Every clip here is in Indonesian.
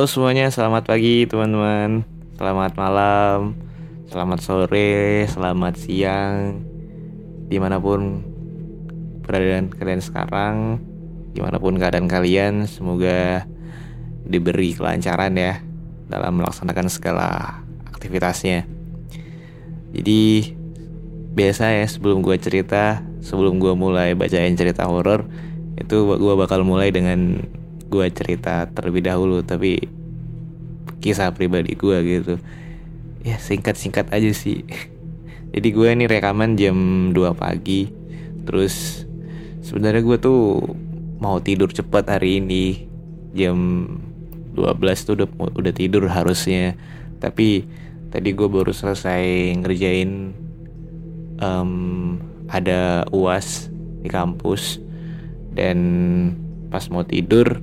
Halo semuanya, selamat pagi teman-teman. Selamat malam Selamat sore, selamat siang. Di mana pun keadaan kalian sekarang Di mana pun keadaan kalian Semoga diberi kelancaran ya Dalam melaksanakan segala aktivitasnya. Jadi biasa ya sebelum gue cerita Sebelum gue mulai bacain cerita horor Itu gue bakal mulai dengan gue cerita terlebih dahulu tapi kisah pribadi gue gitu. Ya singkat-singkat aja sih. Jadi gue ini rekaman jam 2 pagi. Terus sebenarnya gue tuh mau tidur cepat hari ini. Jam 12 tuh udah udah tidur harusnya. Tapi tadi gue baru selesai ngerjain em, ada uas di kampus. Dan pas mau tidur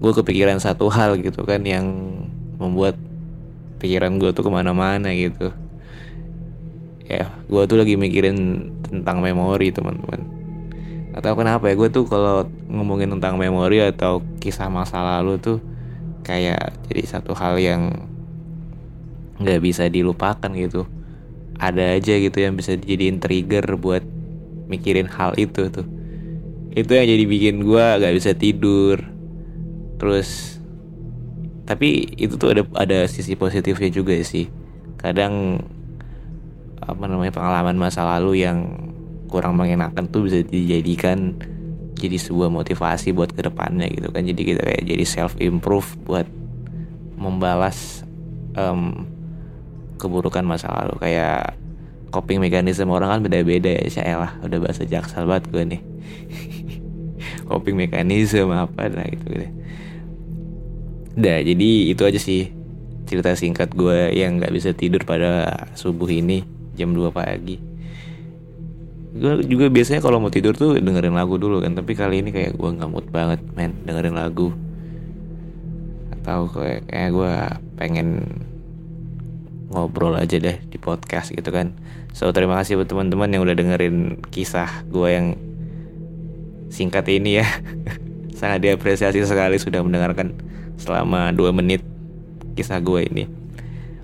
gue kepikiran satu hal gitu kan yang membuat pikiran gue tuh ke mana-mana gitu. Ya gue tuh lagi mikirin tentang memori teman-teman. Atau kenapa ya gue tuh kalau ngomongin tentang memori atau kisah masa lalu tuh kayak jadi satu hal yang nggak bisa dilupakan gitu. Ada aja gitu yang bisa dijadiin trigger buat mikirin hal itu tuh itu yang jadi bikin gue gak bisa tidur. Terus tapi itu tuh ada ada sisi positifnya juga sih. Kadang apa namanya pengalaman masa lalu yang kurang mengenakan tuh bisa dijadikan jadi sebuah motivasi buat ke depannya gitu kan. Jadi kita kayak jadi self improve buat membalas em, keburukan masa lalu. Kayak coping mekanisme orang kan beda-beda ya saya lah udah bahasa jaksel banget gue nih coping mekanisme apa lah gitu deh Udah jadi itu aja sih cerita singkat gue yang nggak bisa tidur pada subuh ini jam 2 pagi. Gue juga biasanya kalau mau tidur tuh dengerin lagu dulu kan tapi kali ini kayak gue nggak mood banget men dengerin lagu. Atau kayak, kayak gue pengen ngobrol aja deh di podcast gitu kan. So terima kasih buat teman-teman yang udah dengerin kisah gue yang singkat ini ya. Sangat diapresiasi sekali sudah mendengarkan selama 2 menit kisah gue ini.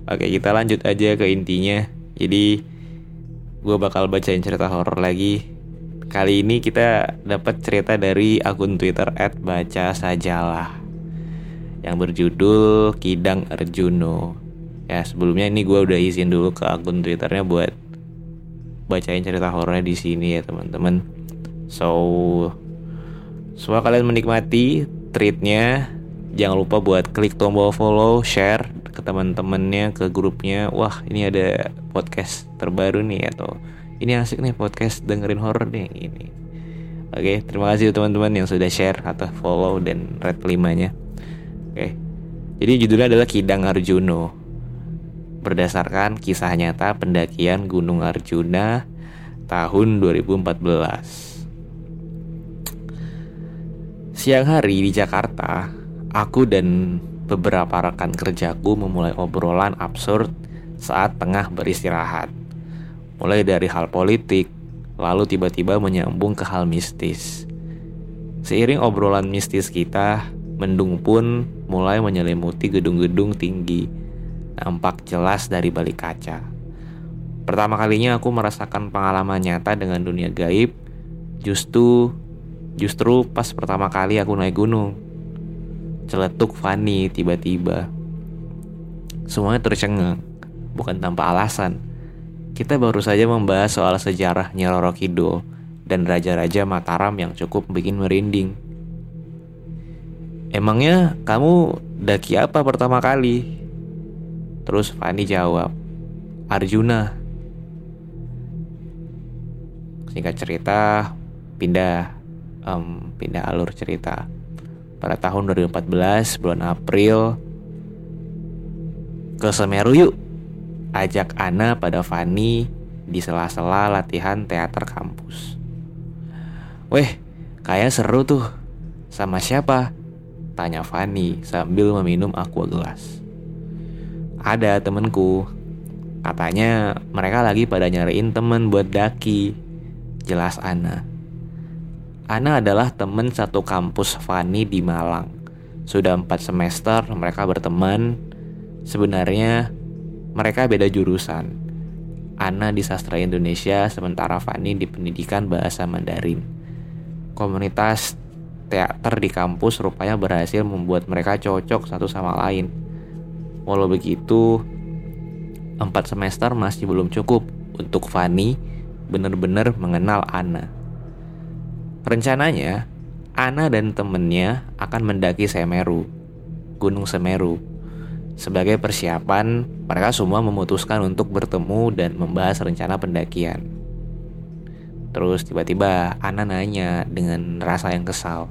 Oke kita lanjut aja ke intinya. Jadi gue bakal bacain cerita horor lagi. Kali ini kita dapat cerita dari akun twitter @baca sajalah yang berjudul Kidang Arjuno ya sebelumnya ini gue udah izin dulu ke akun twitternya buat bacain cerita horornya di sini ya teman-teman so semua kalian menikmati treatnya. Jangan lupa buat klik tombol follow share ke teman-temannya ke grupnya. Wah ini ada podcast terbaru nih atau ini asik nih podcast dengerin horor nih ini. Oke terima kasih teman-teman yang sudah share atau follow dan red kelimanya oke jadi judulnya adalah Kidang Arjuno berdasarkan kisah nyata pendakian Gunung Arjuna tahun 2014 Siang hari di Jakarta, aku dan beberapa rekan kerjaku memulai obrolan absurd saat tengah beristirahat. Mulai dari hal politik, lalu tiba-tiba menyambung ke hal mistis. Seiring obrolan mistis kita, mendung pun mulai menyelimuti gedung-gedung tinggi, nampak jelas dari balik kaca. Pertama kalinya aku merasakan pengalaman nyata dengan dunia gaib, justru justru pas pertama kali aku naik gunung. Celetuk Fanny tiba-tiba. Semuanya tercengang, bukan tanpa alasan. Kita baru saja membahas soal sejarah Nyiroro Kidul dan Raja-Raja Mataram yang cukup bikin merinding. Emangnya kamu daki apa pertama kali? Terus Fanny jawab, Arjuna. Singkat cerita, pindah um, pindah alur cerita. Pada tahun 2014 bulan April ke Semeru yuk. Ajak Ana pada Fani di sela-sela latihan teater kampus. Weh, kayak seru tuh. Sama siapa? Tanya Fani sambil meminum aqua gelas. Ada temenku. Katanya mereka lagi pada nyariin temen buat daki. Jelas Ana. Ana adalah temen satu kampus Fani di Malang. Sudah empat semester mereka berteman. Sebenarnya mereka beda jurusan. Ana di sastra Indonesia, sementara Fani di pendidikan bahasa Mandarin. Komunitas teater di kampus rupanya berhasil membuat mereka cocok satu sama lain. Walau begitu, empat semester masih belum cukup untuk Fani benar-benar mengenal Ana. Rencananya, Ana dan temennya akan mendaki Semeru, Gunung Semeru. Sebagai persiapan, mereka semua memutuskan untuk bertemu dan membahas rencana pendakian. Terus tiba-tiba Ana nanya dengan rasa yang kesal.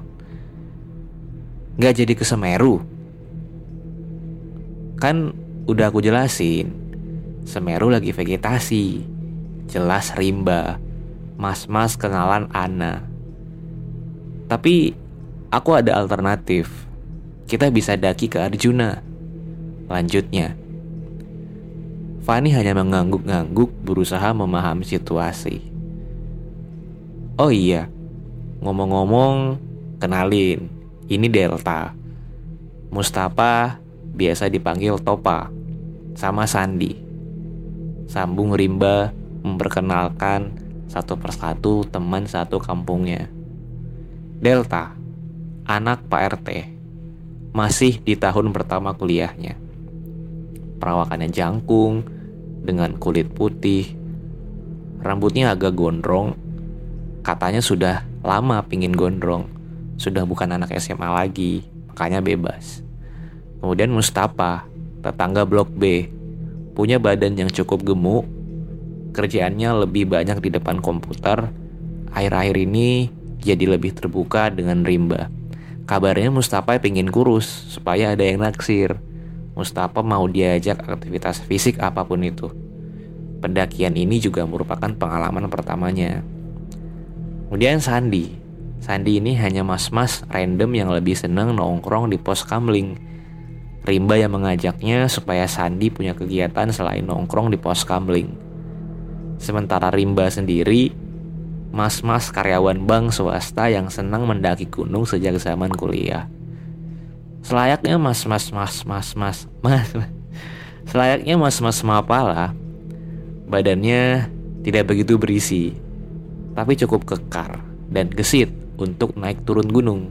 Gak jadi ke Semeru? Kan udah aku jelasin, Semeru lagi vegetasi. Jelas rimba. Mas-mas kenalan Ana. Tapi aku ada alternatif. Kita bisa daki ke Arjuna. Lanjutnya, Fani hanya mengangguk-ngangguk berusaha memahami situasi. Oh iya, ngomong-ngomong, kenalin, ini Delta. Mustafa biasa dipanggil Topa, sama Sandi. Sambung Rimba memperkenalkan satu persatu teman satu kampungnya. Delta, anak Pak RT, masih di tahun pertama kuliahnya. Perawakannya jangkung, dengan kulit putih, rambutnya agak gondrong, katanya sudah lama pingin gondrong, sudah bukan anak SMA lagi, makanya bebas. Kemudian Mustafa, tetangga blok B, punya badan yang cukup gemuk, kerjaannya lebih banyak di depan komputer, akhir-akhir ini jadi lebih terbuka dengan Rimba. Kabarnya Mustafa pengen kurus supaya ada yang naksir. Mustafa mau diajak aktivitas fisik apa pun itu. Pendakian ini juga merupakan pengalaman pertamanya. Kemudian Sandi. Sandi ini hanya mas-mas random yang lebih seneng nongkrong di pos kamling. Rimba yang mengajaknya supaya Sandi punya kegiatan selain nongkrong di pos kamling. Sementara Rimba sendiri mas-mas karyawan bank swasta yang senang mendaki gunung sejak zaman kuliah. Selayaknya mas-mas mas-mas mas mas selayaknya mas-mas mapala, badannya tidak begitu berisi, tapi cukup kekar dan gesit untuk naik turun gunung.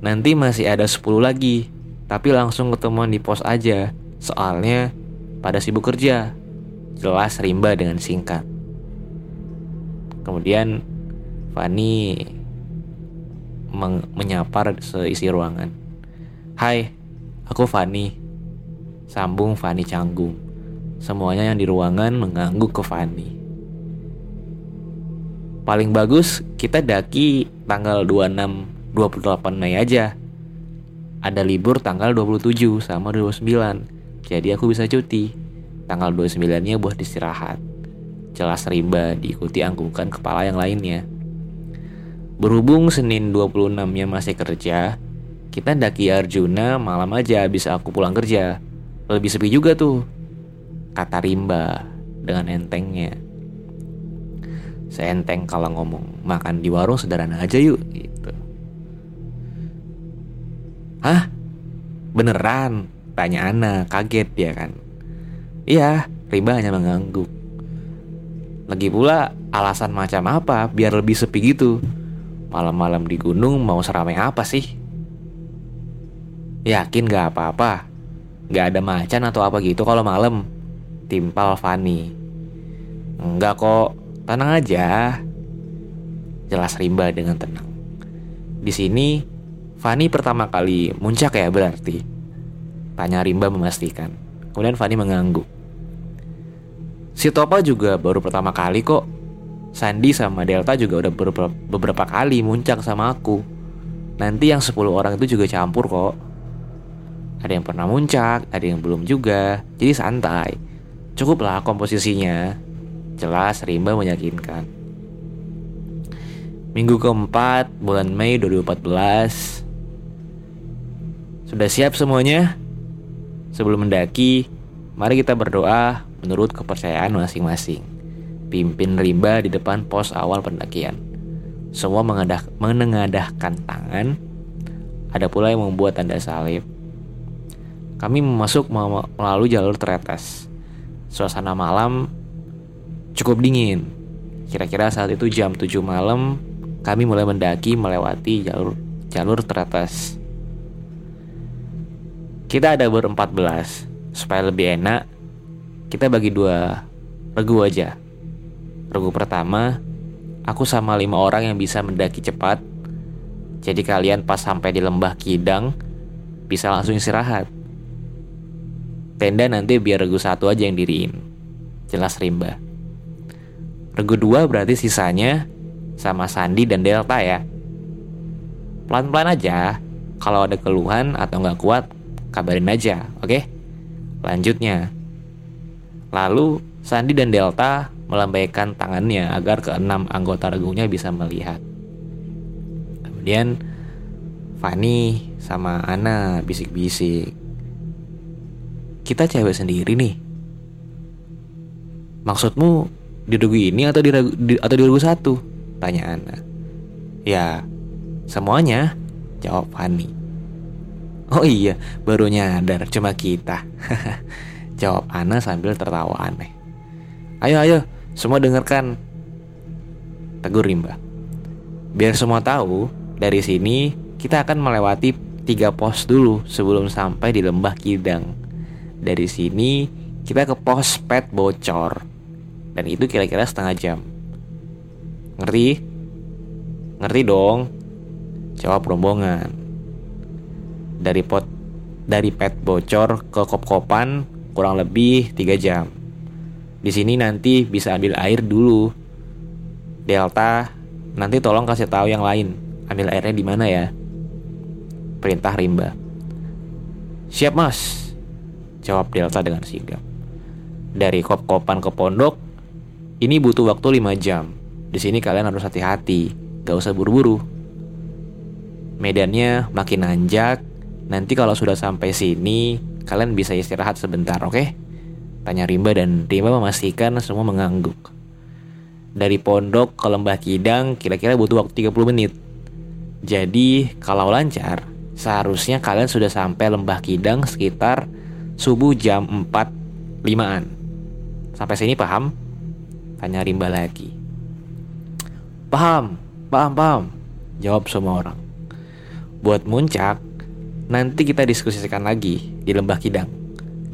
Nanti masih ada 10 lagi, tapi langsung ketemuan di pos aja, soalnya pada sibuk kerja. Jelas rimba dengan singkat. Kemudian Fani menyapa seisi ruangan. Hai, aku Fani. Sambung Fani canggung. Semuanya yang di ruangan mengangguk ke Fani. Paling bagus kita daki tanggal 26 28 Mei aja. Ada libur tanggal 27 sama 29. Jadi aku bisa cuti. Tanggal 29-nya buat istirahat. Jelas rimba diikuti anggukan kepala yang lainnya. Berhubung Senin 26-nya masih kerja, kita daki Arjuna malam aja bisa aku pulang kerja. Lebih sepi juga tuh. Kata Rimba dengan entengnya. Seenteng kalau ngomong, makan di warung sederhana aja yuk gitu. Hah? Beneran? Tanya Ana, kaget dia kan. Iya, Rimba hanya mengangguk. Lagi pula alasan macam apa biar lebih sepi gitu? Malam-malam di gunung mau seramai apa sih? Yakin gak apa-apa? Gak ada macan atau apa gitu kalau malam? Timpal Fani. Enggak kok, tenang aja. Jelas Rimba dengan tenang. Di sini, Fani pertama kali muncak ya berarti? Tanya Rimba memastikan. Kemudian Fani mengangguk. Si Topa juga baru pertama kali kok Sandi sama Delta juga udah beberapa, beberapa kali muncak sama aku. Nanti yang 10 orang itu juga campur kok. Ada yang pernah muncak, ada yang belum juga. Jadi santai. Cukuplah komposisinya. Jelas Rimba meyakinkan. Minggu keempat bulan Mei 2014 Sudah siap semuanya? Sebelum mendaki, mari kita berdoa menurut kepercayaan masing-masing pimpin rimba di depan pos awal pendakian. Semua mengadah, menengadahkan tangan. Ada pula yang membuat tanda salib. Kami masuk melalui jalur teretes. Suasana malam cukup dingin. Kira-kira saat itu jam 7 malam, kami mulai mendaki melewati jalur jalur teretes. Kita ada berempat belas. Supaya lebih enak, kita bagi dua regu aja. Regu pertama, aku sama lima orang yang bisa mendaki cepat. Jadi kalian pas sampai di lembah Kidang, bisa langsung istirahat. Tenda nanti biar regu satu aja yang diriin. Jelas Rimba. Regu dua berarti sisanya sama Sandi dan Delta ya. Pelan-pelan aja. Kalau ada keluhan atau nggak kuat, kabarin aja, oke? Lanjutnya. Lalu Sandi dan Delta melambaikan tangannya agar keenam anggota regunya bisa melihat. Kemudian Fani sama Ana bisik-bisik. Kita cewek sendiri nih. Maksudmu di regu ini atau di, di atau di regu satu? Tanya Ana. Ya, semuanya. Jawab Fani. Oh iya, baru nyadar cuma kita. Jawab Ana sambil tertawa aneh. Ayo ayo, semua dengarkan. Tegur Rimba. Biar semua tahu, dari sini kita akan melewati tiga pos dulu sebelum sampai di lembah Kidang. Dari sini kita ke pos pet bocor. Dan itu kira-kira setengah jam. Ngerti? Ngerti dong? Jawab rombongan. Dari pot dari pet bocor ke kop-kopan kurang lebih tiga jam. Di sini nanti bisa ambil air dulu. Delta, nanti tolong kasih tahu yang lain. Ambil airnya di mana ya? Perintah Rimba. Siap mas, jawab Delta dengan sigap. Dari kop-kopan ke pondok, ini butuh waktu 5 jam. Di sini kalian harus hati-hati, gak usah buru-buru. Medannya makin nanjak, nanti kalau sudah sampai sini, kalian bisa istirahat sebentar, oke? Okay? Tanya Rimba dan Rimba memastikan semua mengangguk. Dari pondok ke lembah Kidang kira-kira butuh waktu 30 menit. Jadi kalau lancar, seharusnya kalian sudah sampai lembah Kidang sekitar subuh jam 4 limaan. Sampai sini paham? Tanya Rimba lagi. Paham, paham, paham. Jawab semua orang. Buat muncak, nanti kita diskusikan lagi di lembah Kidang.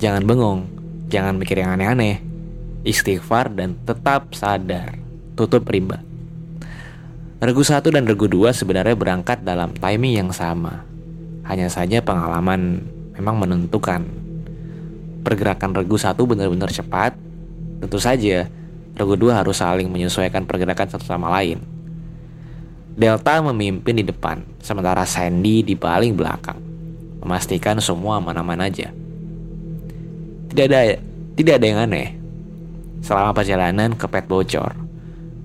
Jangan bengong, Jangan mikir yang aneh-aneh. Istighfar dan tetap sadar. Tutup rimba. Regu 1 dan regu 2 sebenarnya berangkat dalam timing yang sama. Hanya saja pengalaman memang menentukan. Pergerakan regu 1 benar-benar cepat. Tentu saja, regu 2 harus saling menyesuaikan pergerakan satu sama lain. Delta memimpin di depan, sementara Sandy di paling belakang. Memastikan semua aman-aman aja. Tidak ada tidak ada yang aneh. Selama perjalanan ke pet bocor,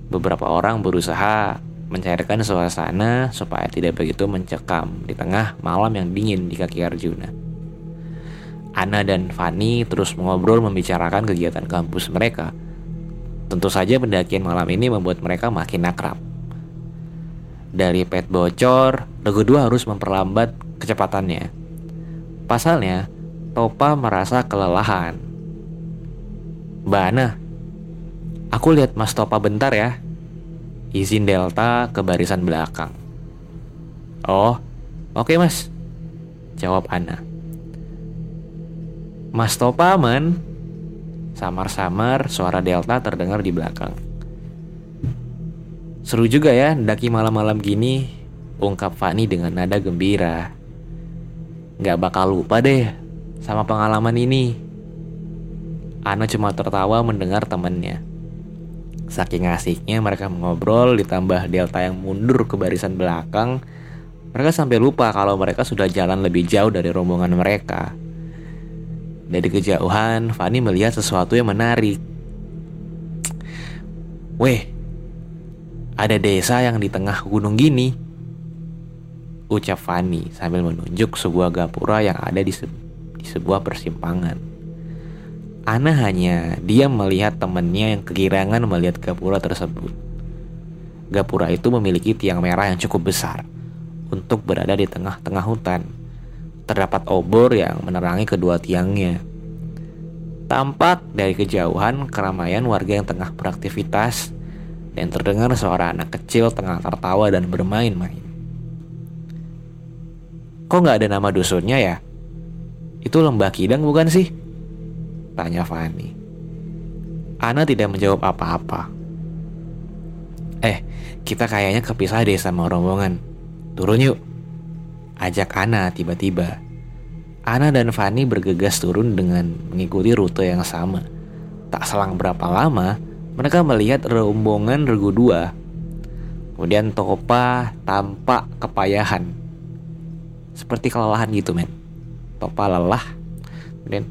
beberapa orang berusaha mencairkan suasana supaya tidak begitu mencekam di tengah malam yang dingin di kaki Arjuna. Ana dan Fani terus mengobrol membicarakan kegiatan kampus mereka. Tentu saja pendakian malam ini membuat mereka makin akrab. Dari pet bocor, Regu dua harus memperlambat kecepatannya. Pasalnya, Topa merasa kelelahan. Mbak Ana, aku lihat Mas Topa bentar ya. Izin Delta ke barisan belakang. Oh, oke mas. Jawab Ana. Mas Topa aman. Samar-samar suara Delta terdengar di belakang. Seru juga ya daki malam-malam gini, ungkap Fani dengan nada gembira. Gak bakal lupa deh sama pengalaman ini. Ana cuma tertawa mendengar temannya. Saking asiknya mereka mengobrol ditambah Delta yang mundur ke barisan belakang, mereka sampai lupa kalau mereka sudah jalan lebih jauh dari rombongan mereka. Dari kejauhan, Fanny melihat sesuatu yang menarik. Weh, ada desa yang di tengah gunung gini. Ucap Fanny sambil menunjuk sebuah gapura yang ada di, se di sebuah persimpangan. Ana hanya diam melihat temannya yang kegirangan melihat gapura tersebut. Gapura itu memiliki tiang merah yang cukup besar untuk berada di tengah-tengah hutan. Terdapat obor yang menerangi kedua tiangnya. Tampak dari kejauhan keramaian warga yang tengah beraktivitas dan terdengar suara anak kecil tengah tertawa dan bermain-main. Kok nggak ada nama dusunnya ya? Itu lembah kidang bukan sih? Tanya Fani. Ana tidak menjawab apa-apa. Eh, kita kayaknya kepisah deh sama rombongan. Turun yuk. Ajak Ana tiba-tiba. Ana dan Fani bergegas turun dengan mengikuti rute yang sama. Tak selang berapa lama, mereka melihat rombongan regu dua. Kemudian Topa tampak kepayahan. Seperti kelelahan gitu men. Topa lelah. Kemudian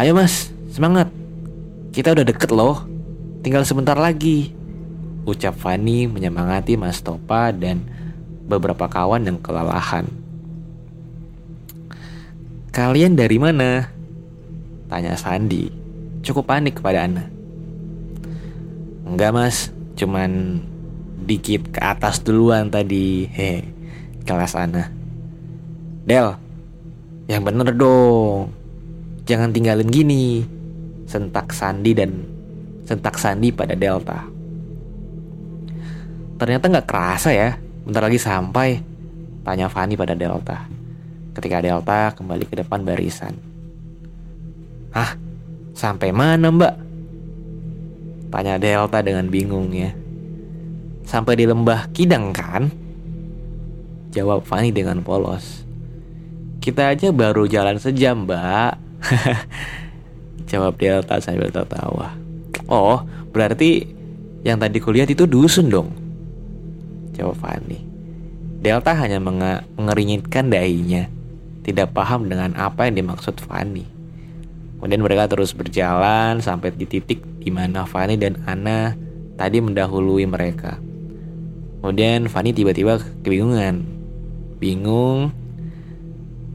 Ayo mas, semangat. Kita udah deket loh. Tinggal sebentar lagi. Ucap Fani menyemangati Mas Topa dan beberapa kawan yang kelelahan. Kalian dari mana? Tanya Sandi. Cukup panik kepada Ana. Enggak mas, cuman dikit ke atas duluan tadi. He, kelas Ana. Del, yang bener dong. Jangan tinggalin gini. Sentak Sandi dan sentak Sandi pada Delta. Ternyata nggak kerasa ya. Bentar lagi sampai. Tanya Fani pada Delta. Ketika Delta kembali ke depan barisan. Ah, sampai mana mbak? Tanya Delta dengan bingung ya. Sampai di lembah Kidang kan? Jawab Fani dengan polos. Kita aja baru jalan sejam mbak. Jawab Delta sambil tertawa. Oh, berarti yang tadi kulihat itu dusun dong. Jawab Fanny. Delta hanya menge mengeringitkan dahinya, tidak paham dengan apa yang dimaksud Fanny. Kemudian mereka terus berjalan sampai di titik di mana Fanny dan Anna tadi mendahului mereka. Kemudian Fanny tiba-tiba kebingungan. Bingung.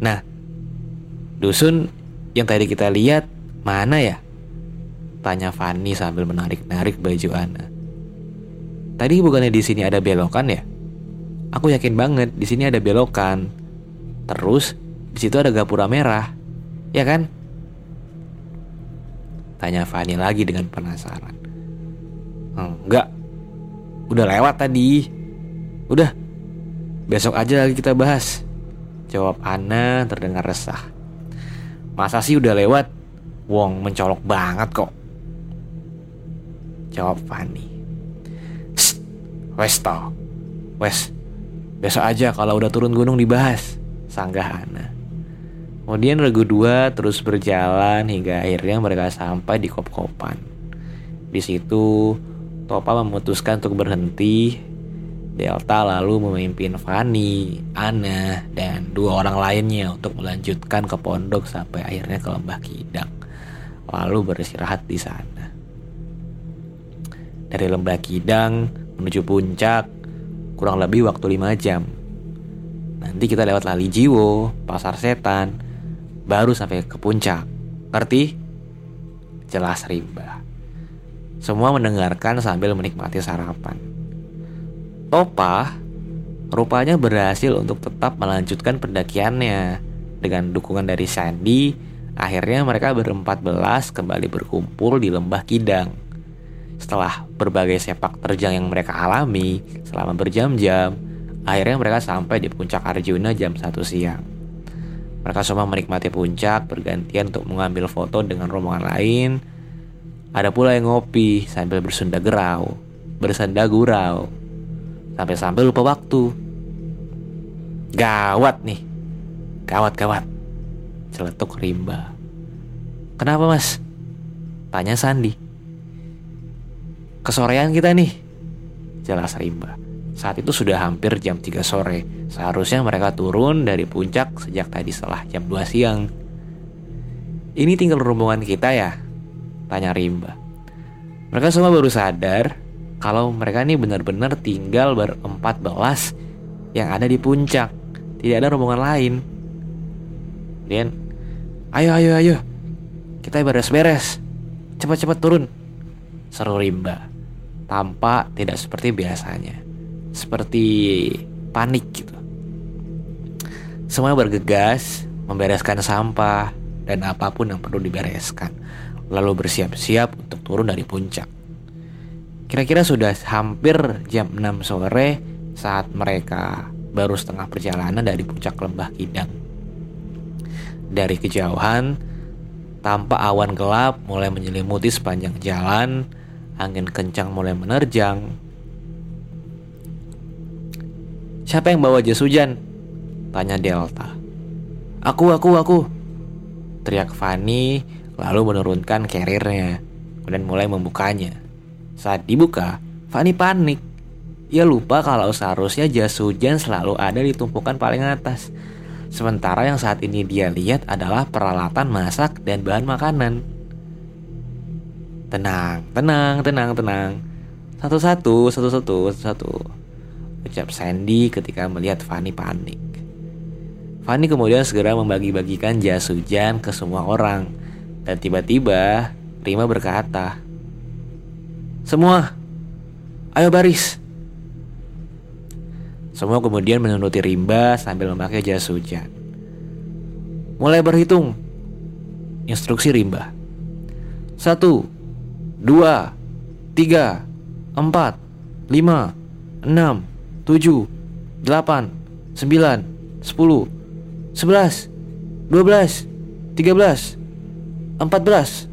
Nah, dusun yang tadi kita lihat mana ya? Tanya Fanny sambil menarik-narik baju Ana. Tadi bukannya di sini ada belokan ya? Aku yakin banget di sini ada belokan. Terus di situ ada gapura merah, ya kan? Tanya Fanny lagi dengan penasaran. Enggak, udah lewat tadi. Udah, besok aja lagi kita bahas. Jawab Ana terdengar resah. Masa sih udah lewat? Wong mencolok banget kok. Jawab Fanny. Wes toh. Wes. Besok aja kalau udah turun gunung dibahas. Sanggah Ana. Kemudian regu dua terus berjalan hingga akhirnya mereka sampai di kop-kopan. Di situ Topa memutuskan untuk berhenti Delta lalu memimpin Fanny, Ana, dan dua orang lainnya untuk melanjutkan ke pondok sampai akhirnya ke Lembah Kidang. Lalu beristirahat di sana. Dari Lembah Kidang menuju puncak, kurang lebih waktu 5 jam. Nanti kita lewat Lali Jiwo, Pasar Setan, baru sampai ke puncak. Ngerti? Jelas rimba. Semua mendengarkan sambil menikmati sarapan. Topa rupanya berhasil untuk tetap melanjutkan pendakiannya. Dengan dukungan dari Sandy, akhirnya mereka berempat belas kembali berkumpul di lembah Kidang. Setelah berbagai sepak terjang yang mereka alami selama berjam-jam, akhirnya mereka sampai di puncak Arjuna jam 1 siang. Mereka semua menikmati puncak bergantian untuk mengambil foto dengan rombongan lain. Ada pula yang ngopi sambil bersenda gerau, bersenda gurau. Sampai-sampai lupa waktu. Gawat nih. Gawat-gawat. Celetuk rimba. Kenapa mas? Tanya Sandi. Kesorean kita nih. Jelas rimba. Saat itu sudah hampir jam 3 sore. Seharusnya mereka turun dari puncak sejak tadi setelah jam 2 siang. Ini tinggal rombongan kita ya? Tanya Rimba. Mereka semua baru sadar kalau mereka ini benar-benar tinggal berempat belas yang ada di puncak. Tidak ada rombongan lain. Kemudian, ayo ayo ayo, kita beres-beres, cepat-cepat turun. Seru Rimba, tampak tidak seperti biasanya, seperti panik gitu. Semua bergegas membereskan sampah dan apa pun yang perlu dibereskan, lalu bersiap-siap untuk turun dari puncak. Kira-kira sudah hampir jam 6 sore saat mereka baru setengah perjalanan dari puncak lembah Kidang. Dari kejauhan, tampak awan gelap mulai menyelimuti sepanjang jalan, angin kencang mulai menerjang. Siapa yang bawa jas hujan? Tanya Delta. Aku, aku, aku. Teriak Fanny lalu menurunkan carriernya dan mulai membukanya. Saat dibuka, Fanny panik ia lupa kalau seharusnya jas hujan selalu ada di tumpukan paling atas. Sementara yang saat ini dia lihat adalah peralatan masak dan bahan makanan. Tenang, tenang, tenang, tenang. Satu-satu, satu-satu, satu. Ucap Sandy ketika melihat Fanny panik. Fanny kemudian segera membagi-bagikan jas hujan ke semua orang. Dan tiba-tiba Rima berkata, Semua, ayo baris. Semua kemudian menuruti rimba sambil memakai jas hujan. Mulai berhitung. Instruksi rimba. Satu, dua, tiga, empat, lima, enam, tujuh, delapan, sembilan, sepuluh, sebelas, dua belas, tiga belas, empat belas.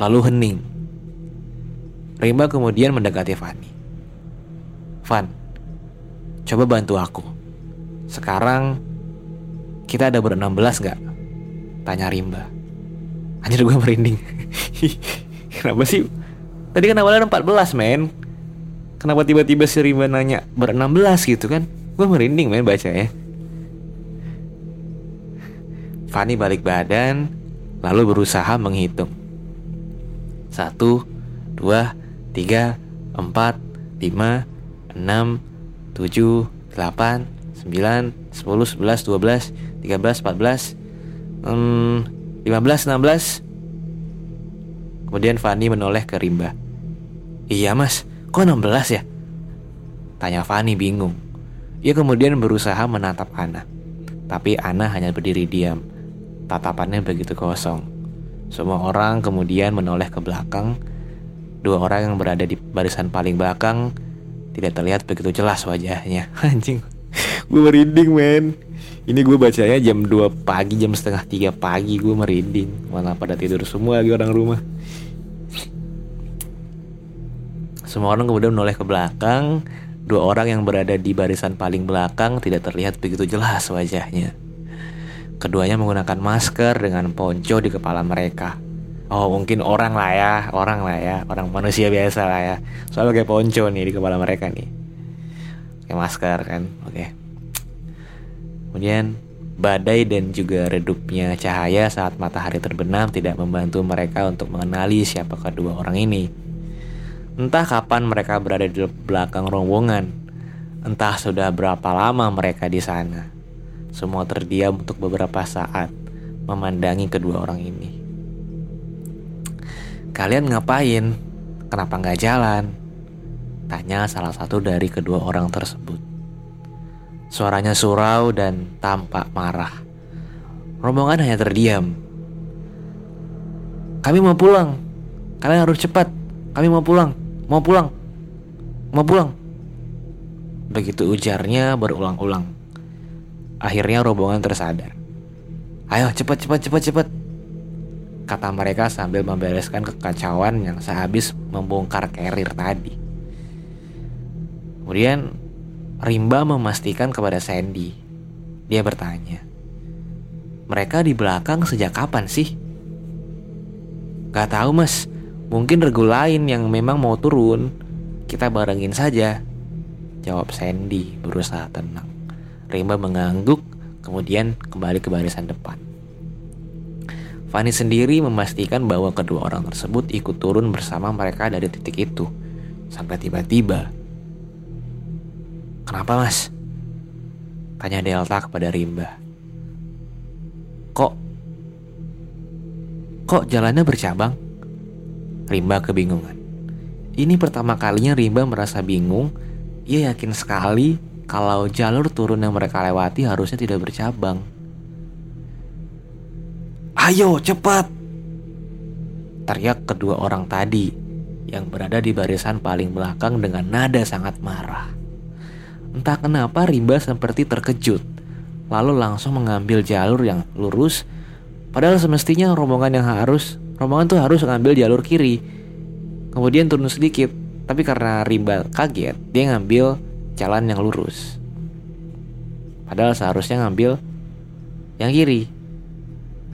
Lalu hening. Rimba kemudian mendekati Fanny. Van, coba bantu aku. Sekarang kita ada berenam belas gak? Tanya Rimba. Anjir gue merinding. Kenapa sih? Tadi kan awalnya 14 men. Kenapa tiba-tiba si Rimba nanya berenam belas gitu kan? Gue merinding men baca ya. Fanny balik badan, lalu berusaha menghitung. Satu, dua, tiga, empat, lima, enam, 7, 8, 9, 10, 11, 12, 13, 14, hmm, 15, 16. Kemudian Fanny menoleh ke Rimba. Iya mas, kok 16 ya? Tanya Fanny bingung. Ia kemudian berusaha menatap Ana. Tapi Ana hanya berdiri diam. Tatapannya begitu kosong. Semua orang kemudian menoleh ke belakang. Dua orang yang berada di barisan paling belakang tidak terlihat begitu jelas wajahnya. Anjing, gue merinding men. Ini gue bacanya jam 2 pagi, jam setengah 3 pagi gue merinding. Malah pada tidur semua lagi orang rumah. Semua orang kemudian menoleh ke belakang. Dua orang yang berada di barisan paling belakang tidak terlihat begitu jelas wajahnya. Keduanya menggunakan masker dengan ponco di kepala mereka. Oh mungkin orang lah ya, orang lah ya, orang manusia biasa lah ya. Soalnya pakai ponco nih di kepala mereka nih, pakai masker kan, oke. Kemudian badai dan juga redupnya cahaya saat matahari terbenam tidak membantu mereka untuk mengenali siapa kedua orang ini. Entah kapan mereka berada di belakang rombongan, Entah sudah berapa lama mereka di sana. Semua terdiam untuk beberapa saat memandangi kedua orang ini. Kalian ngapain? Kenapa nggak jalan? Tanya salah satu dari kedua orang tersebut. Suaranya surau dan tampak marah. Rombongan hanya terdiam. Kami mau pulang. Kalian harus cepat. Kami mau pulang. Mau pulang. Mau pulang. Begitu ujarnya berulang-ulang. Akhirnya rombongan tersadar. Ayo cepat cepat cepat cepat. Kata mereka sambil membereskan kekacauan yang sehabis membongkar carrier tadi. Kemudian Rimba memastikan kepada Sandy. Dia bertanya, mereka di belakang sejak kapan sih? Gak tahu mas, mungkin regu lain yang memang mau turun. Kita barengin saja. Jawab Sandy berusaha tenang. Rimba mengangguk kemudian kembali ke barisan depan. Fanny sendiri memastikan bahwa kedua orang tersebut ikut turun bersama mereka dari titik itu. Sampai tiba-tiba. Kenapa mas? Tanya Delta kepada Rimba. Kok? Kok jalannya bercabang? Rimba kebingungan. Ini pertama kalinya Rimba merasa bingung ia yakin sekali kalau jalur turun yang mereka lewati harusnya tidak bercabang. Ayo cepat! Teriak kedua orang tadi yang berada di barisan paling belakang dengan nada sangat marah. Entah kenapa Rimba seperti terkejut, lalu langsung mengambil jalur yang lurus. Padahal semestinya rombongan yang harus, rombongan tuh harus mengambil jalur kiri. Kemudian turun sedikit, tapi karena Rimba kaget, dia ngambil jalan yang lurus. Padahal seharusnya ngambil yang kiri.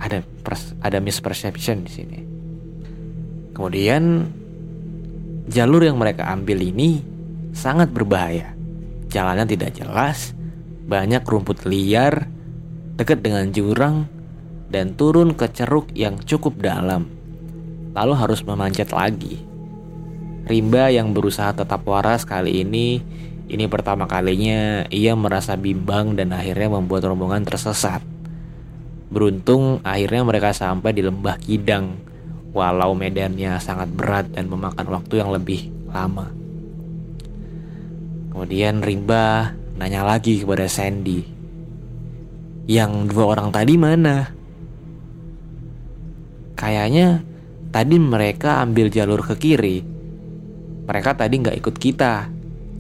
Ada pers ada misperception di sini. Kemudian jalur yang mereka ambil ini sangat berbahaya. Jalannya tidak jelas, banyak rumput liar, dekat dengan jurang, dan turun ke ceruk yang cukup dalam. Lalu harus memanjat lagi. Rimba yang berusaha tetap waras kali ini ini pertama kalinya ia merasa bimbang dan akhirnya membuat rombongan tersesat. Beruntung akhirnya mereka sampai di lembah Kidang walau medannya sangat berat dan memakan waktu yang lebih lama. Kemudian Rimba nanya lagi kepada Sandy. Yang dua orang tadi mana? Kayaknya tadi mereka ambil jalur ke kiri mereka tadi nggak ikut kita,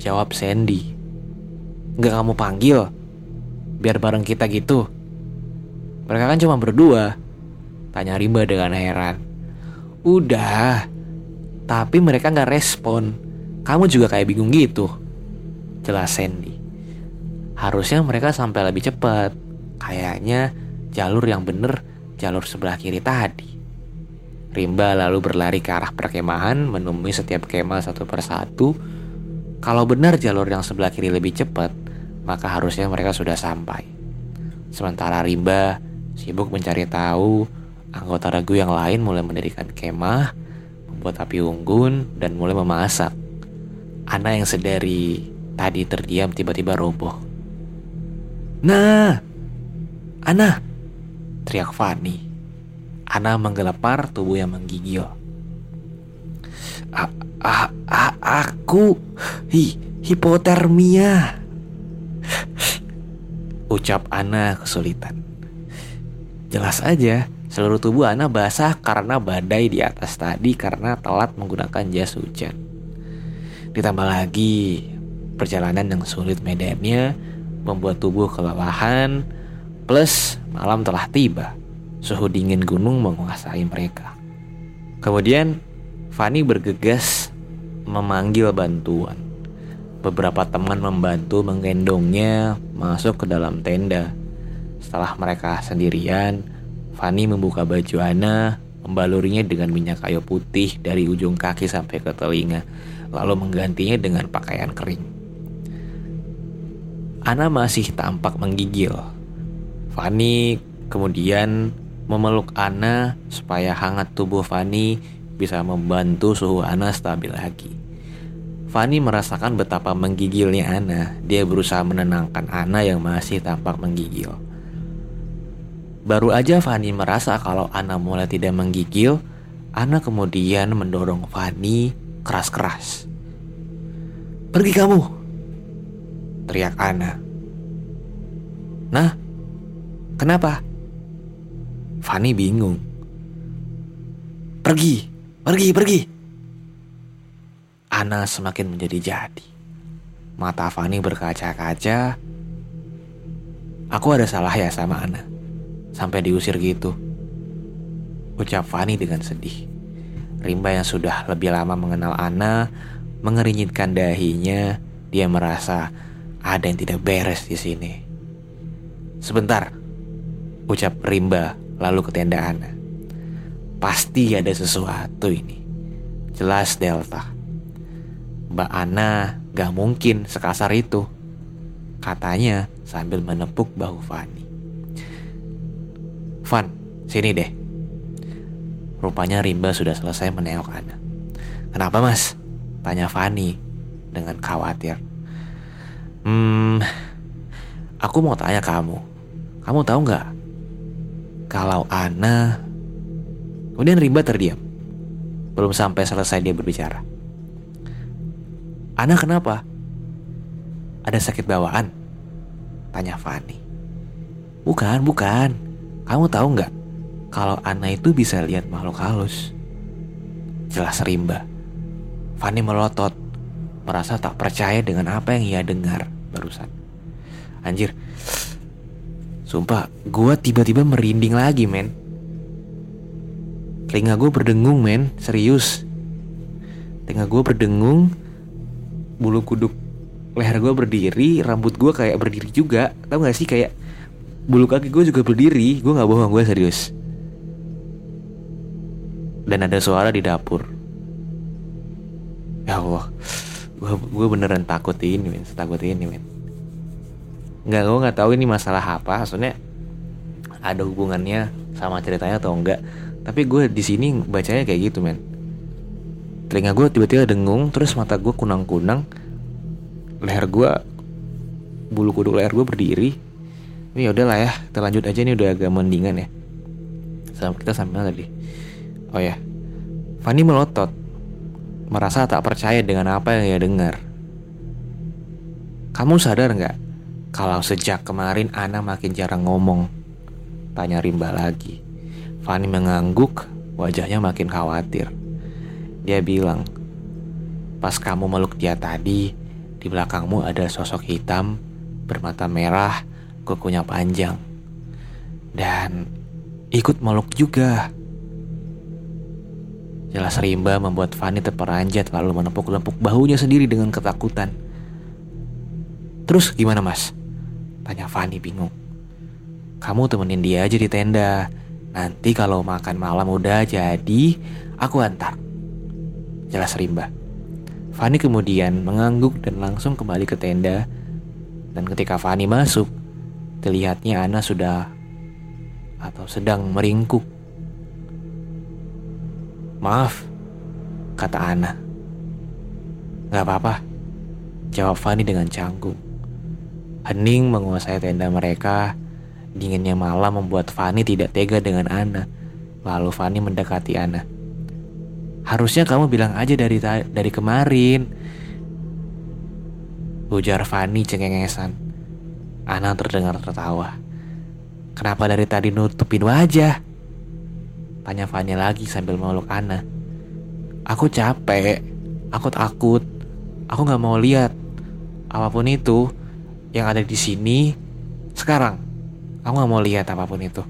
jawab Sandy. Nggak kamu panggil, biar bareng kita gitu. Mereka kan cuma berdua, tanya Rimba dengan heran. Udah, tapi mereka nggak respon. Kamu juga kayak bingung gitu, jelas Sandy. Harusnya mereka sampai lebih cepat. Kayaknya jalur yang bener jalur sebelah kiri tadi. Rimba lalu berlari ke arah perkemahan, menemui setiap kemah satu persatu. Kalau benar jalur yang sebelah kiri lebih cepat, maka harusnya mereka sudah sampai. Sementara Rimba sibuk mencari tahu, anggota regu yang lain mulai mendirikan kemah, membuat api unggun, dan mulai memasak. Ana yang sedari tadi terdiam tiba-tiba roboh. Nah, Ana, teriak Fanny. Ana menggelepar tubuh yang menggigil. Aku hi, hipotermia. Ucap Ana kesulitan. Jelas aja, seluruh tubuh Ana basah karena badai di atas tadi karena telat menggunakan jas hujan. Ditambah lagi, perjalanan yang sulit medannya membuat tubuh kelelahan, plus malam telah tiba. Suhu dingin gunung menguasai mereka. Kemudian Fanny bergegas memanggil bantuan. Beberapa teman membantu menggendongnya masuk ke dalam tenda. Setelah mereka sendirian, Fanny membuka baju Ana, membalurinya dengan minyak kayu putih dari ujung kaki sampai ke telinga, lalu menggantinya dengan pakaian kering. Ana masih tampak menggigil. Fanny kemudian memeluk Ana supaya hangat tubuh Fanny bisa membantu suhu Ana stabil lagi. Fanny merasakan betapa menggigilnya Ana. Dia berusaha menenangkan Ana yang masih tampak menggigil. Baru aja Fanny merasa kalau Ana mulai tidak menggigil, Ana kemudian mendorong Fanny keras-keras. Pergi kamu! Teriak Ana. Nah, kenapa? Fanny bingung. Pergi, pergi, pergi. Ana semakin menjadi-jadi. Mata Fani berkaca-kaca. Aku ada salah ya sama Ana. Sampai diusir gitu. Ucap Fani dengan sedih. Rimba yang sudah lebih lama mengenal Ana mengerinyitkan dahinya. Dia merasa ada yang tidak beres di sini. Sebentar, ucap Rimba lalu ke tenda Ana. Pasti ada sesuatu ini. Jelas Delta. Mbak Ana gak mungkin sekasar itu. Katanya sambil menepuk bahu Fani. Van, sini deh. Rupanya Rimba sudah selesai menengok Ana. Kenapa mas? Tanya Fani dengan khawatir. Hmm, aku mau tanya kamu. Kamu tahu nggak? Kalau Ana... Kemudian Rimba terdiam. Belum sampai selesai dia berbicara. Ana kenapa? Ada sakit bawaan? Tanya Fani. Bukan, bukan. Kamu tahu nggak? Kalau Ana itu bisa lihat makhluk halus. Jelas rimba. Fani melotot, merasa tak percaya dengan apa yang ia dengar barusan. Anjir, sumpah, gue tiba-tiba merinding lagi, men. Telinga gue berdengung, men, serius. Telinga gue berdengung, bulu kuduk leher gue berdiri, rambut gue kayak berdiri juga. Tahu gak sih kayak bulu kaki gue juga berdiri. Gue nggak bohong, gue serius. Dan ada suara di dapur. Ya Allah, gue beneran takut ini, men. Takut ini, men. Nggak, gue nggak tahu ini masalah apa. Soalnya ada hubungannya sama ceritanya atau enggak. Tapi gue di sini bacanya kayak gitu, men telinga gue tiba-tiba dengung terus mata gue kunang-kunang leher gue bulu kuduk leher gue berdiri ini ya udahlah ya. Kita lanjut aja nih udah agak mendingan ya. Sama kita sampai tadi. Oh ya. Fanny melotot. Merasa tak percaya dengan apa yang ia dengar. Kamu sadar nggak? Kalau sejak kemarin Ana makin jarang ngomong. Tanya Rimba lagi. Fanny mengangguk wajahnya makin khawatir. Dia bilang, pas kamu meluk dia tadi, di belakangmu ada sosok hitam bermata merah, kukunya panjang. Dan ikut meluk juga. Jelas rimba membuat Fanny terperanjat lalu menepuk-lepuk bahunya sendiri dengan ketakutan. Terus gimana mas? Tanya Fanny bingung. Kamu temenin dia aja di tenda. Nanti kalau makan malam udah jadi, aku antar jelas rimba. Fani kemudian mengangguk dan langsung kembali ke tenda. Dan ketika Fani masuk, terlihatnya Ana sudah atau sedang meringkuk. Maaf, kata Ana. Gak apa-apa, jawab Fani dengan canggung. Hening menguasai tenda mereka. Dinginnya malam membuat Fani tidak tega dengan Ana. Lalu Fani mendekati Ana. Harusnya kamu bilang aja dari dari kemarin. Ujar Fani cengengesan. Ana terdengar tertawa. Kenapa dari tadi nutupin wajah? Tanya Fani lagi sambil meluk Ana. Aku capek. Aku takut. Aku gak mau lihat. Apa pun itu yang ada di sini sekarang. Aku gak mau lihat apa pun itu.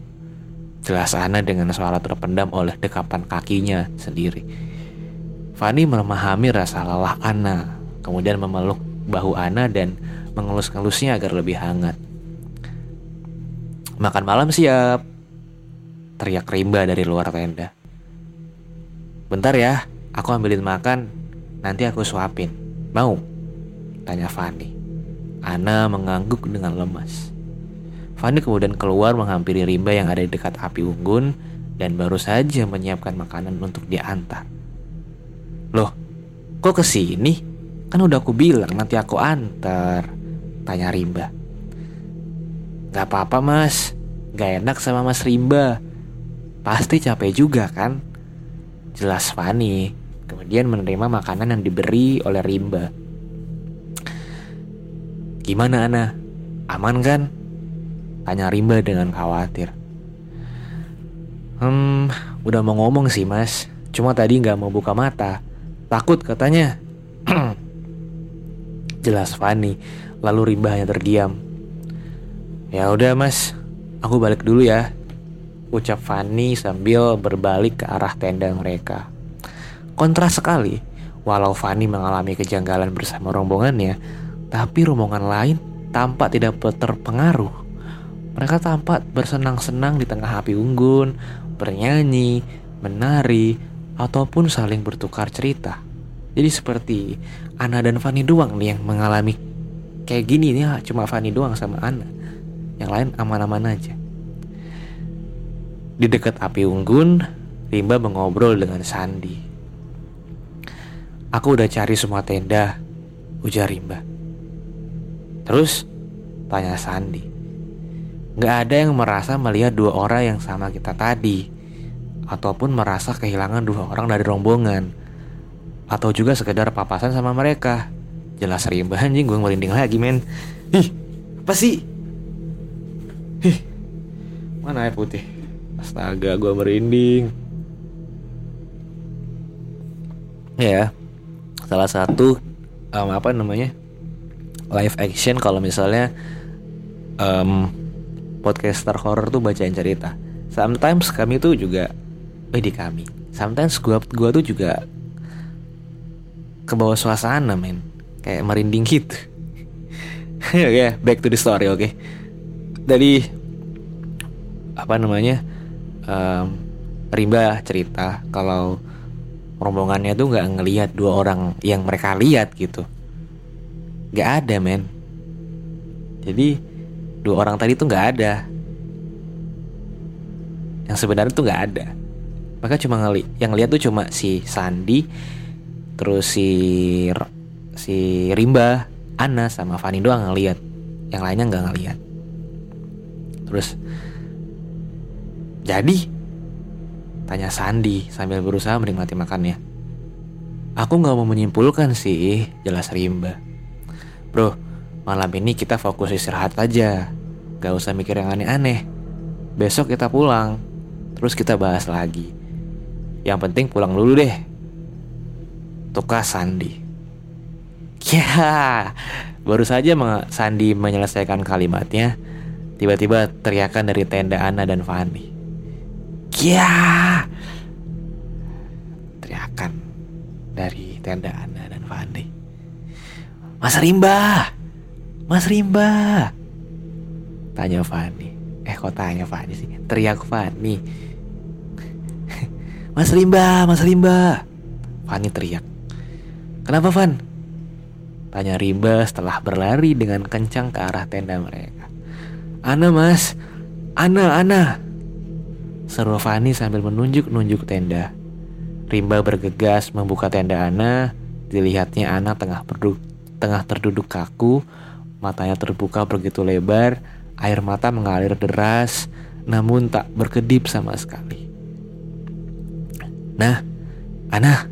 Jelas Ana dengan suara terpendam oleh dekapan kakinya sendiri. Fani memahami rasa lelah Ana, kemudian memeluk bahu Ana dan mengelus-ngelusnya agar lebih hangat. Makan malam siap, teriak Rimba dari luar tenda. Bentar ya, aku ambilin makan, nanti aku suapin. Mau? Tanya Fani. Ana mengangguk dengan lemas. Fani kemudian keluar menghampiri Rimba yang ada di dekat api unggun dan baru saja menyiapkan makanan untuk diantar. Loh, kok ke sini? Kan udah aku bilang nanti aku antar. Tanya Rimba. Gak apa-apa mas. Gak enak sama mas Rimba. Pasti capek juga kan? Jelas Fani. Kemudian menerima makanan yang diberi oleh Rimba. Gimana Ana? Aman kan? Tanya Rimba dengan khawatir. Hmm, udah mau ngomong sih mas. Cuma tadi nggak mau buka mata. Takut katanya. Jelas Fani. Lalu Rimba hanya terdiam. Ya udah mas, aku balik dulu ya. Ucap Fani sambil berbalik ke arah tenda mereka. Kontras sekali. Walau Fani mengalami kejanggalan bersama rombongannya, tapi rombongan lain tampak tidak terpengaruh. Mereka tampak bersenang-senang di tengah api unggun, bernyanyi, menari, ataupun saling bertukar cerita. Jadi seperti Ana dan Fani doang nih yang mengalami kayak gini nih cuma Fani doang sama Ana. Yang lain aman-aman aja. Di dekat api unggun, Rimba mengobrol dengan Sandi. Aku udah cari semua tenda, ujar Rimba. Terus, tanya Sandi. Gak ada yang merasa melihat dua orang yang sama kita tadi Ataupun merasa kehilangan dua orang dari rombongan Atau juga sekedar papasan sama mereka Jelas rimba anjing gue merinding lagi men. Ih apa sih? Ih Mana air putih? Astaga gue merinding. Ya Salah satu um, Apa namanya Live action kalau misalnya um, podcaster horror tuh bacain cerita. Sometimes kami tuh juga, eh di kami. Sometimes gua gua tuh juga ke bawah suasana men, kayak merinding gitu. Oke, okay, back to the story oke. Okay? Dari apa namanya? Um, Rimba cerita kalau rombongannya tuh nggak ngelihat dua orang yang mereka lihat gitu. Gak ada men. Jadi dua orang tadi tuh nggak ada yang sebenarnya tuh nggak ada maka cuma ngeli yang lihat tuh cuma si Sandi terus si si Rimba Ana sama Fani doang ngeliat yang lainnya nggak ngeliat terus jadi tanya Sandi sambil berusaha menikmati makannya aku nggak mau menyimpulkan sih jelas Rimba bro Malam ini kita fokus istirahat aja. Gak usah mikir yang aneh-aneh. Besok kita pulang. Terus kita bahas lagi. Yang penting pulang dulu deh. Tukar Sandi. Ya, baru saja Sandi menyelesaikan kalimatnya. Tiba-tiba teriakan dari tenda Ana dan Fani. Ya, teriakan dari tenda Ana dan Fani. Mas Rimba, Mas Rimba Tanya Fani Eh kok tanya Fani sih Teriak Fani Mas Rimba Mas Rimba Fani teriak Kenapa Van? Tanya Rimba setelah berlari dengan kencang ke arah tenda mereka. Ana mas. Ana Ana. Seru Fani sambil menunjuk-nunjuk tenda. Rimba bergegas membuka tenda Ana. Dilihatnya Ana tengah, berduk, tengah terduduk kaku. Matanya terbuka begitu lebar, air mata mengalir deras, namun tak berkedip sama sekali. Nah, Ana,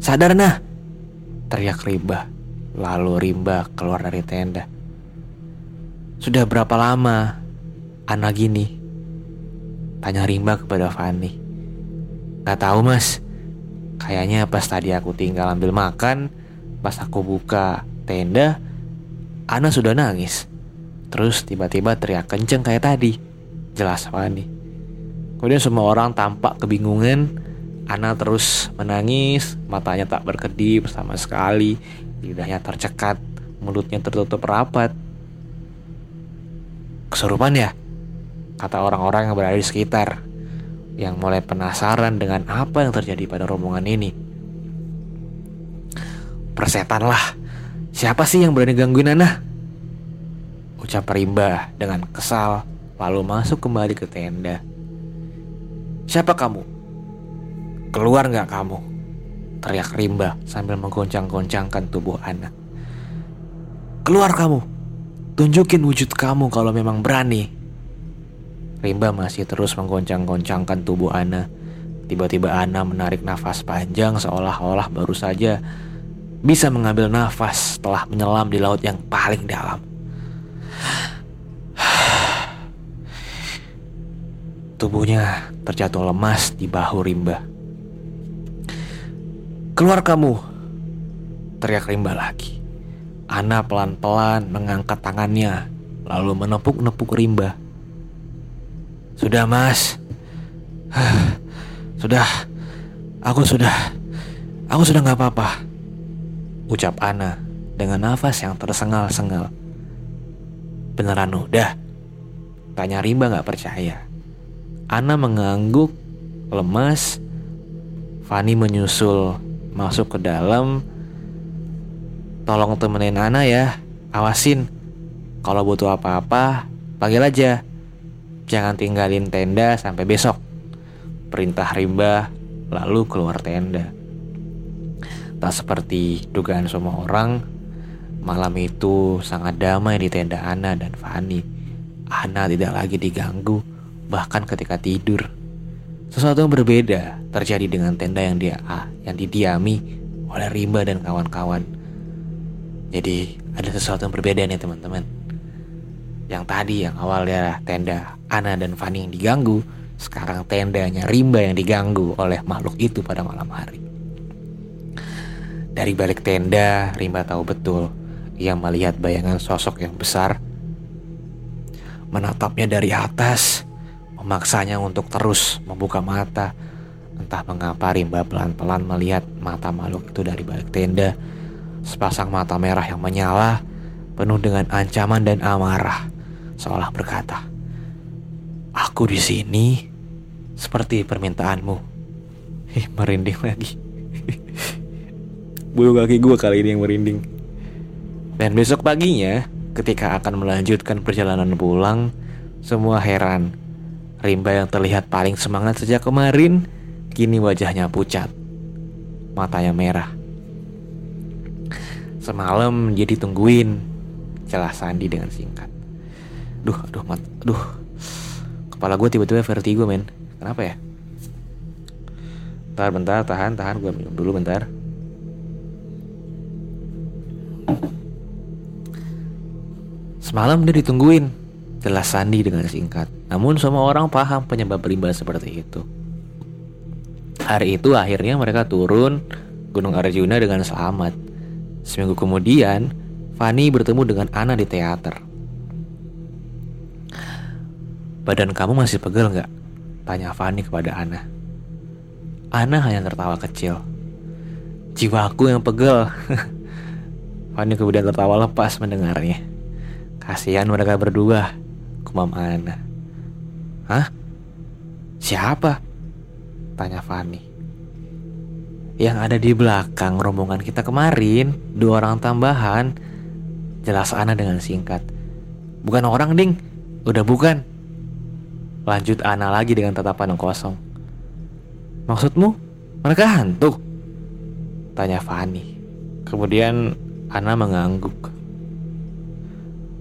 sadar nah, teriak Rimba. Lalu Rimba keluar dari tenda. Sudah berapa lama Ana gini? Tanya Rimba kepada Fani. Gak tahu mas, kayaknya pas tadi aku tinggal ambil makan, pas aku buka tenda, Ana sudah nangis. Terus tiba-tiba teriak kenceng kayak tadi. Jelas Fani. Kemudian semua orang tampak kebingungan. Ana terus menangis, matanya tak berkedip sama sekali, lidahnya tercekat, mulutnya tertutup rapat. Kesurupan ya? Kata orang-orang yang berada di sekitar, yang mulai penasaran dengan apa yang terjadi pada rombongan ini. Persetan lah, Siapa sih yang berani gangguin Ana? Ucap Rimba dengan kesal lalu masuk kembali ke tenda. Siapa kamu? Keluar nggak kamu? teriak Rimba sambil menggoncang-goncangkan tubuh Ana. Keluar kamu, tunjukin wujud kamu kalau memang berani. Rimba masih terus menggoncang-goncangkan tubuh Ana. Tiba-tiba Ana menarik nafas panjang seolah-olah baru saja bisa mengambil nafas setelah menyelam di laut yang paling dalam. Tubuhnya terjatuh lemas di bahu Rimba. Keluar kamu! Teriak Rimba lagi. Ana pelan-pelan mengangkat tangannya, lalu menepuk-nepuk Rimba. Sudah mas, sudah, aku sudah, aku sudah gak apa-apa. Ucap Ana dengan nafas yang tersengal-sengal. Beneran udah? Tanya Rimba gak percaya. Ana mengangguk, lemas. Fani menyusul masuk ke dalam. Tolong temenin Ana ya, awasin. Kalau butuh apa-apa, panggil aja. Jangan tinggalin tenda sampai besok. Perintah Rimba lalu keluar tenda. Tak seperti dugaan semua orang, malam itu sangat damai di tenda Ana dan Fani. Ana tidak lagi diganggu bahkan ketika tidur. Sesuatu yang berbeda terjadi dengan tenda yang dia ah, yang didiami oleh Rimba dan kawan-kawan. Jadi ada sesuatu yang berbeda nih teman-teman. Yang tadi yang awalnya tenda Ana dan Fanny yang diganggu, sekarang tendanya Rimba yang diganggu oleh makhluk itu pada malam hari. Dari balik tenda, Rimba tahu betul ia melihat bayangan sosok yang besar menatapnya dari atas memaksanya untuk terus membuka mata. Entah mengapa Rimba pelan-pelan melihat mata makhluk itu dari balik tenda. Sepasang mata merah yang menyala, penuh dengan ancaman dan amarah, seolah berkata, "Aku di sini seperti permintaanmu." Ih, merinding lagi. Bulu kaki gue kali ini yang merinding. Dan besok paginya, ketika akan melanjutkan perjalanan pulang, semua heran Rimba yang terlihat paling semangat sejak kemarin, kini wajahnya pucat. Matanya merah. Semalam dia ditungguin, jelas Sandi dengan singkat. Duh, aduh, mat, aduh. Kepala gue tiba-tiba vertigo, men. Kenapa ya? Bentar, bentar, tahan, tahan. Gue minum dulu bentar. Semalam dia ditungguin, Jelas Sandi dengan singkat. Namun semua orang paham penyebab limbah seperti itu. Hari itu akhirnya mereka turun Gunung Arjuna dengan selamat. Seminggu kemudian, Fani bertemu dengan Ana di teater. Badan kamu masih pegel nggak? Tanya Fani kepada Ana. Ana hanya tertawa kecil. Jiwaku yang pegel. Fani kemudian tertawa lepas mendengarnya. Kasihan mereka berdua Kumam Ana. Hah? Siapa? Tanya Fani. Yang ada di belakang rombongan kita kemarin, dua orang tambahan. Jelas Ana dengan singkat. Bukan orang, Ding. Udah bukan. Lanjut Ana lagi dengan tatapan yang kosong. Maksudmu? Mereka hantu? Tanya Fani. Kemudian Ana mengangguk.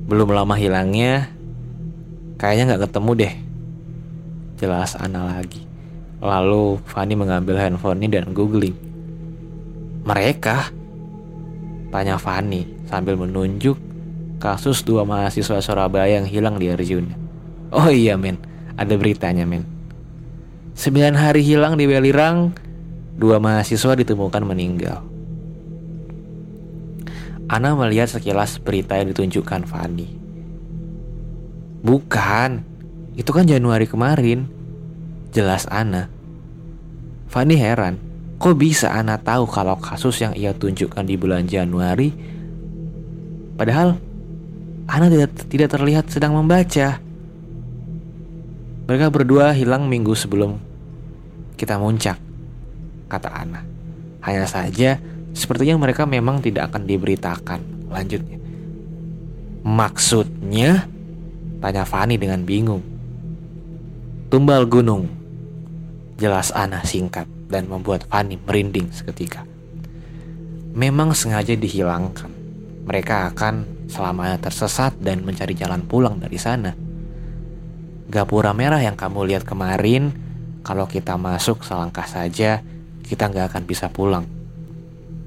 Belum lama hilangnya, Kayaknya nggak ketemu deh. Jelas Ana lagi. Lalu Fanny mengambil handphone dan googling. Mereka? Tanya Fanny sambil menunjuk kasus dua mahasiswa Surabaya yang hilang di Arjuna. Oh iya men, ada beritanya men. Sembilan hari hilang di Welirang, dua mahasiswa ditemukan meninggal. Ana melihat sekilas berita yang ditunjukkan Fanny. Bukan, itu kan Januari kemarin. Jelas Ana. Fanny heran, kok bisa Ana tahu kalau kasus yang ia tunjukkan di bulan Januari? Padahal Ana tidak, tidak terlihat sedang membaca. Mereka berdua hilang minggu sebelum kita muncak, kata Ana. Hanya saja, sepertinya mereka memang tidak akan diberitakan. Lanjutnya, maksudnya Tanya Fani dengan bingung. Tumbal gunung. Jelas Ana singkat dan membuat Fani merinding seketika. memang sengaja dihilangkan. Mereka akan selamanya tersesat dan mencari jalan pulang dari sana. Gapura merah yang kamu lihat kemarin, kalau kita masuk selangkah saja, kita nggak akan bisa pulang.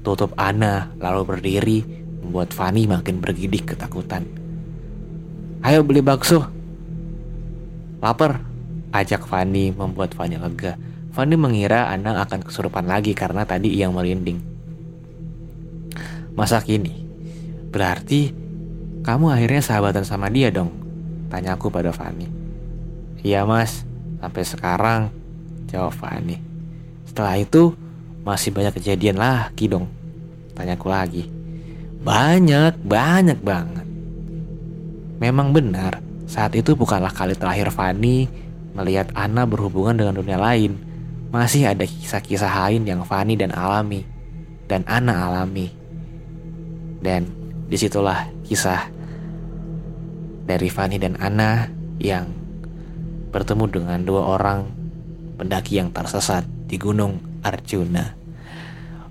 Tutup Ana lalu berdiri, membuat Fanny makin bergidik ketakutan. Ayo beli bakso. Lapar, ajak Fanny membuat Fanny lega. Fanny mengira Ana akan kesurupan lagi karena tadi ia merinding. Masa kini? Berarti kamu akhirnya sahabatan sama dia dong? Tanyaku pada Fanny. Iya mas, sampai sekarang, jawab Fanny. Setelah itu, masih banyak kejadian lagi dong? Tanyaku lagi. Banyak, banyak banget. Memang benar, saat itu bukanlah kali terakhir Fanny melihat Ana berhubungan dengan dunia lain. Masih ada kisah-kisah lain yang Fanny dan alami, dan Ana alami. Dan di situlah kisah dari Fanny dan Ana yang bertemu dengan dua orang pendaki yang tersesat di Gunung Arjuna.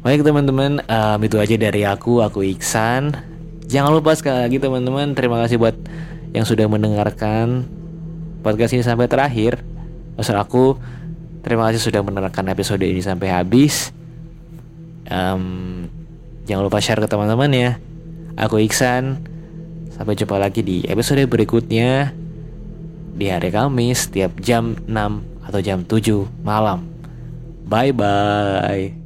Baik teman-teman, um, itu aja dari aku, aku Iksan. Jangan lupa sekali lagi teman-teman, terima kasih buat yang sudah mendengarkan podcast ini sampai terakhir. Maksud aku, terima kasih sudah mendengarkan episode ini sampai habis. Um, jangan lupa share ke teman-teman ya. Aku Iksan. Sampai jumpa lagi di episode berikutnya di hari Kamis setiap jam 6 atau jam 7 malam. Bye bye.